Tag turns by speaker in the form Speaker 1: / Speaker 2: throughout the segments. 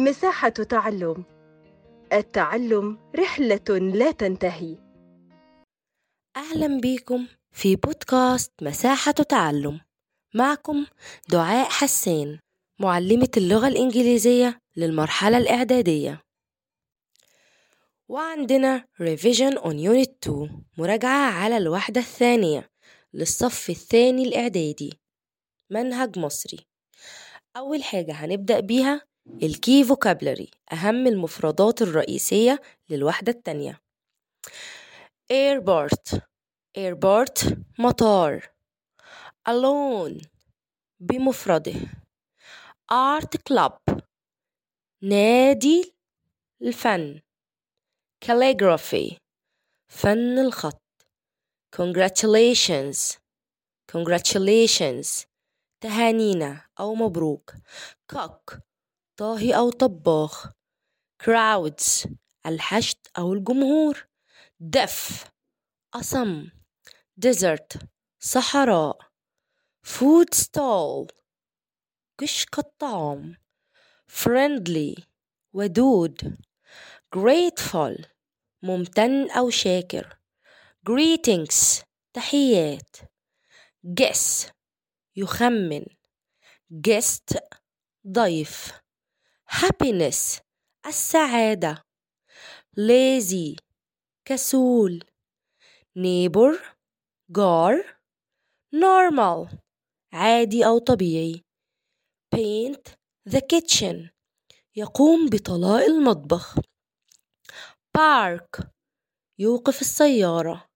Speaker 1: مساحة تعلم. التعلم رحلة لا تنتهي.
Speaker 2: أهلا بيكم في بودكاست مساحة تعلم. معكم دعاء حسان معلمة اللغة الإنجليزية للمرحلة الإعدادية. وعندنا revision on unit 2 مراجعة على الوحدة الثانية للصف الثاني الإعدادي منهج مصري. أول حاجة هنبدأ بيها ال key vocabulary أهم المفردات الرئيسية للوحدة التانية. Airport airport مطار. Alone بمفرده. Art club نادي الفن. Calligraphy فن الخط. Congratulations congratulations. تهانينا أو مبروك. Cook طاهي أو طباخ. Crowds الحشد أو الجمهور. deaf أصم. Desert صحراء. Food stall كشك الطعام. Friendly ودود. Grateful ممتن أو شاكر. Greetings تحيات. Guess يخمن. Guest ضيف. Happiness السعادة. Lazy كسول. Neighbor جار. Normal عادي أو طبيعي. Paint the kitchen. يقوم بطلاء المطبخ. Park يوقف السيارة.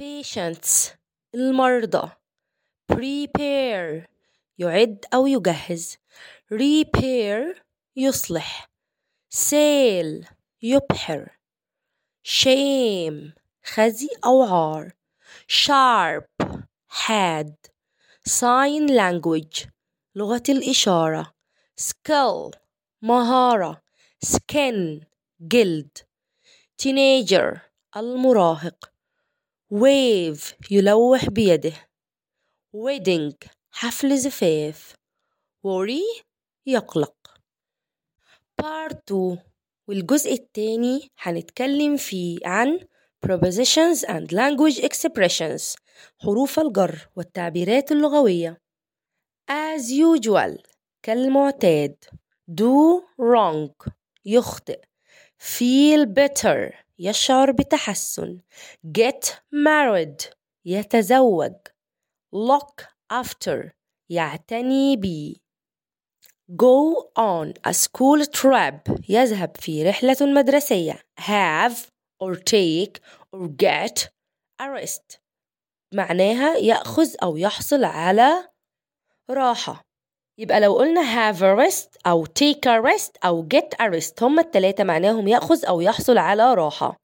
Speaker 2: Patients المرضى. Prepare يعد أو يجهز. Repair يصلح sail يبحر shame خزي أو عار sharp حاد sign language لغة الإشارة skill مهارة skin جلد teenager المراهق wave يلوح بيده wedding حفل زفاف worry يقلق. Part 2 والجزء الثاني هنتكلم فيه عن prepositions and language expressions حروف الجر والتعبيرات اللغوية. As usual. كالمعتاد. Do wrong. يخطئ. Feel better. يشعر بتحسن. Get married. يتزوج. Look after. يعتني بي go on a school trip يذهب في رحلة مدرسية. Have or take or get a rest. معناها يأخذ أو يحصل على راحة. يبقى لو قلنا have a rest أو take a rest أو get a rest هما التلاتة معناهم يأخذ أو يحصل على راحة.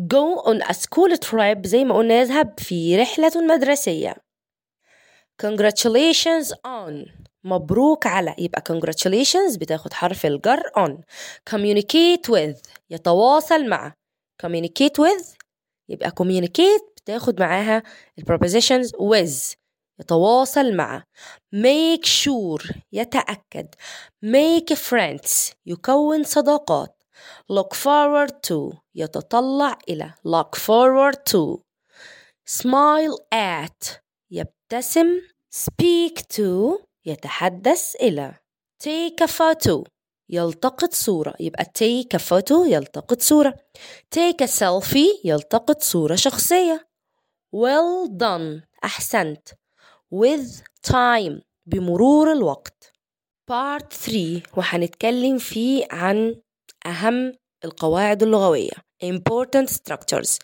Speaker 2: Go on a school trip زي ما قلنا يذهب في رحلة مدرسية. Congratulations on مبروك على يبقى congratulations بتاخد حرف الجر on communicate with يتواصل مع communicate with يبقى communicate بتاخد معاها ال prepositions with يتواصل مع make sure يتأكد make friends يكون صداقات look forward to يتطلع إلى look forward to smile at يبتسم speak to يتحدث إلى take a photo يلتقط صورة. يبقى take a photo يلتقط صورة. Take a selfie يلتقط صورة شخصية. Well done. أحسنت. With time. بمرور الوقت. Part 3 وهنتكلم فيه عن أهم القواعد اللغوية. Important structures.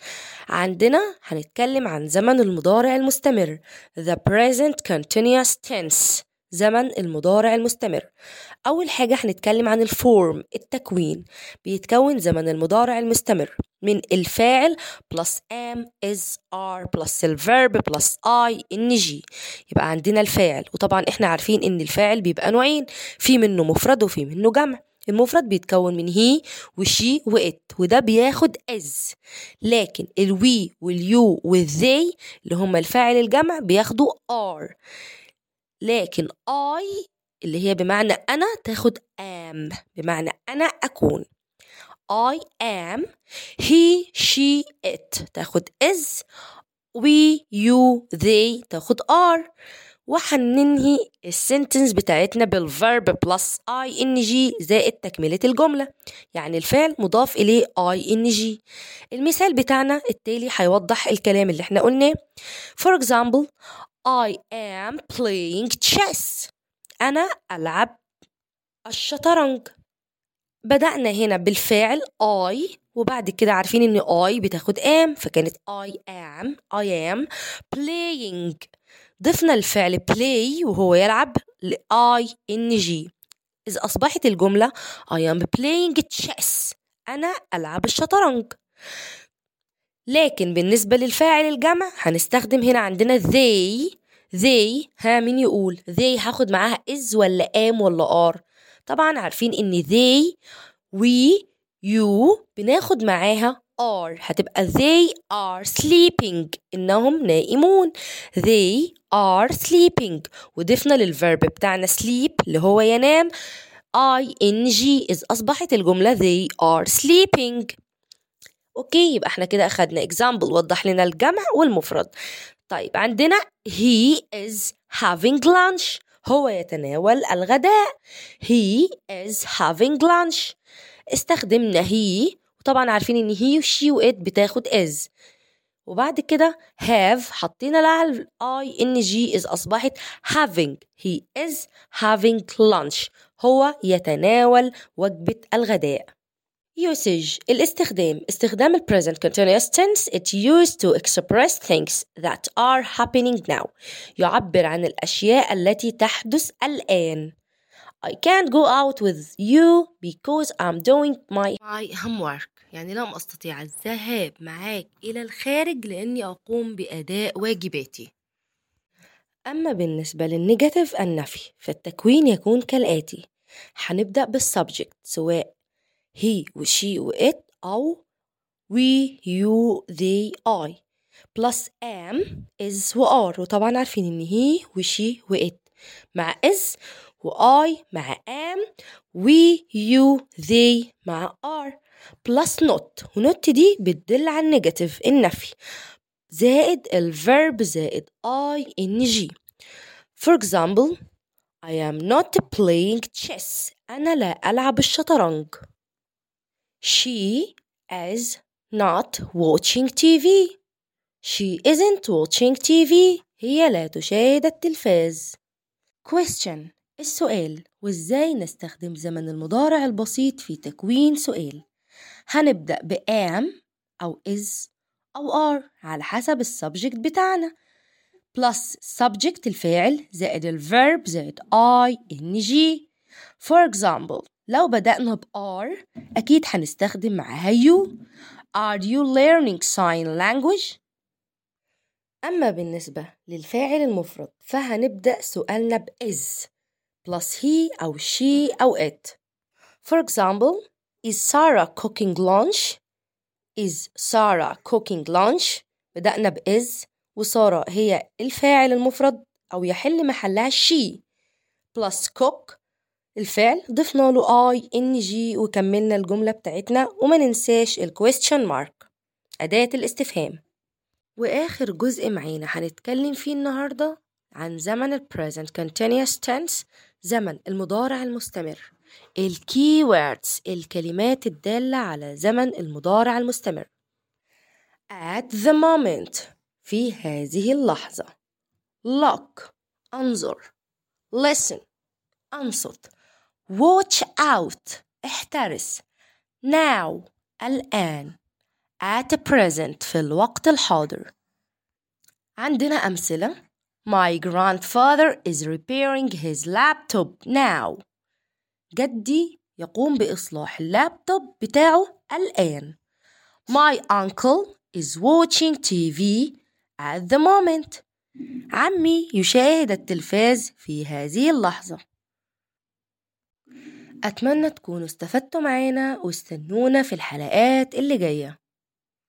Speaker 2: عندنا هنتكلم عن زمن المضارع المستمر. The present continuous tense. زمن المضارع المستمر. أول حاجة هنتكلم عن ال form التكوين. بيتكون زمن المضارع المستمر من الفاعل plus am is are plus ال verb plus ing يبقى عندنا الفاعل. وطبعا إحنا عارفين إن الفاعل بيبقى نوعين. في منه مفرد وفي منه جمع. المفرد بيتكون من he و she و it وده بياخد is لكن ال we وال you وال they اللي هما الفاعل الجمع بياخدوا are لكن I اللي هي بمعنى أنا تاخد am بمعنى أنا أكون. I am he she it. تاخد is we you they. تاخد are. وهننهي ال sentence بتاعتنا بال verb plus ing زائد تكملة الجملة. يعني الفعل مضاف إليه ing المثال بتاعنا التالي هيوضح الكلام اللي إحنا قلناه. For example I am playing chess. أنا ألعب الشطرنج. بدأنا هنا بالفعل I وبعد كده عارفين إن I بتاخد am فكانت I am I am playing. ضفنا الفعل play وهو يلعب ل I N G. إذا أصبحت الجملة I am playing chess. أنا ألعب الشطرنج. لكن بالنسبة للفاعل الجمع هنستخدم هنا عندنا they they ها مين يقول؟ they هاخد معاها is ولا am ولا are. طبعا عارفين إن they we you بناخد معاها are. هتبقى they are sleeping إنهم نائمون. they are sleeping. وضفنا للverb بتاعنا sleep اللي هو ينام. Ing إذ أصبحت الجملة they are sleeping. أوكي يبقى إحنا كده أخدنا example وضح لنا الجمع والمفرد. طيب عندنا he is having lunch. هو يتناول الغداء. he is having lunch. استخدمنا he. وطبعا عارفين إن he وشي و it بتاخد is. وبعد كده have حطينا لها ال I N G إذ أصبحت having. he is having lunch. هو يتناول وجبة الغداء. Usage. الاستخدام. استخدام ال present continuous tense. It's used to express things that are happening now. يعبر عن الأشياء التي تحدث الآن. I can't go out with you because I'm doing my my homework. يعني لم أستطيع الذهاب معاك إلى الخارج لأني أقوم بأداء واجباتي. أما بالنسبة لل negative النفي فالتكوين يكون كالآتي. هنبدأ بال subject سواء he و she و it أو we you they I. Plus am is و are. وطبعا عارفين إن he و she و it مع is و I مع am we you they مع are. Plus not. و not دي بتدل على ال negative النفي. زائد ال verb زائد I N G. For example I am not playing chess. أنا لا ألعب الشطرنج. She is not watching TV She isn't watching TV هي لا تشاهد التلفاز. Question. السؤال. وإزاي نستخدم زمن المضارع البسيط في تكوين سؤال؟ هنبدأ ب am أو is أو are على حسب السبجكت بتاعنا. Plus subject الفاعل زائد الverb زائد I N G. For example لو بدأنا ب are أكيد هنستخدم معاها you Are you learning sign language؟ أما بالنسبة للفاعل المفرد فهنبدأ سؤالنا ب is plus he أو she أو it For example Is Sarah cooking lunch? Is Sarah cooking lunch? بدأنا ب is وسارة هي الفاعل المفرد أو يحل محلها she plus cook الفعل ضفنا له I N G وكملنا الجملة بتاعتنا وما ننساش ال question mark. أداة الاستفهام. وآخر جزء معانا هنتكلم فيه النهاردة عن زمن ال present continuous tense زمن المضارع المستمر. ال keywords الكلمات الدالة على زمن المضارع المستمر. At the moment في هذه اللحظة. Look أنظر. Listen أنصت. Watch out. احترس. Now. الآن. At present. في الوقت الحاضر. عندنا أمثلة. My grandfather is repairing his laptop now. جدي يقوم بإصلاح اللابتوب بتاعه الآن. My uncle is watching TV at the moment. عمي يشاهد التلفاز في هذه اللحظة. أتمنى تكونوا استفدتوا معانا واستنونا في الحلقات اللي جاية.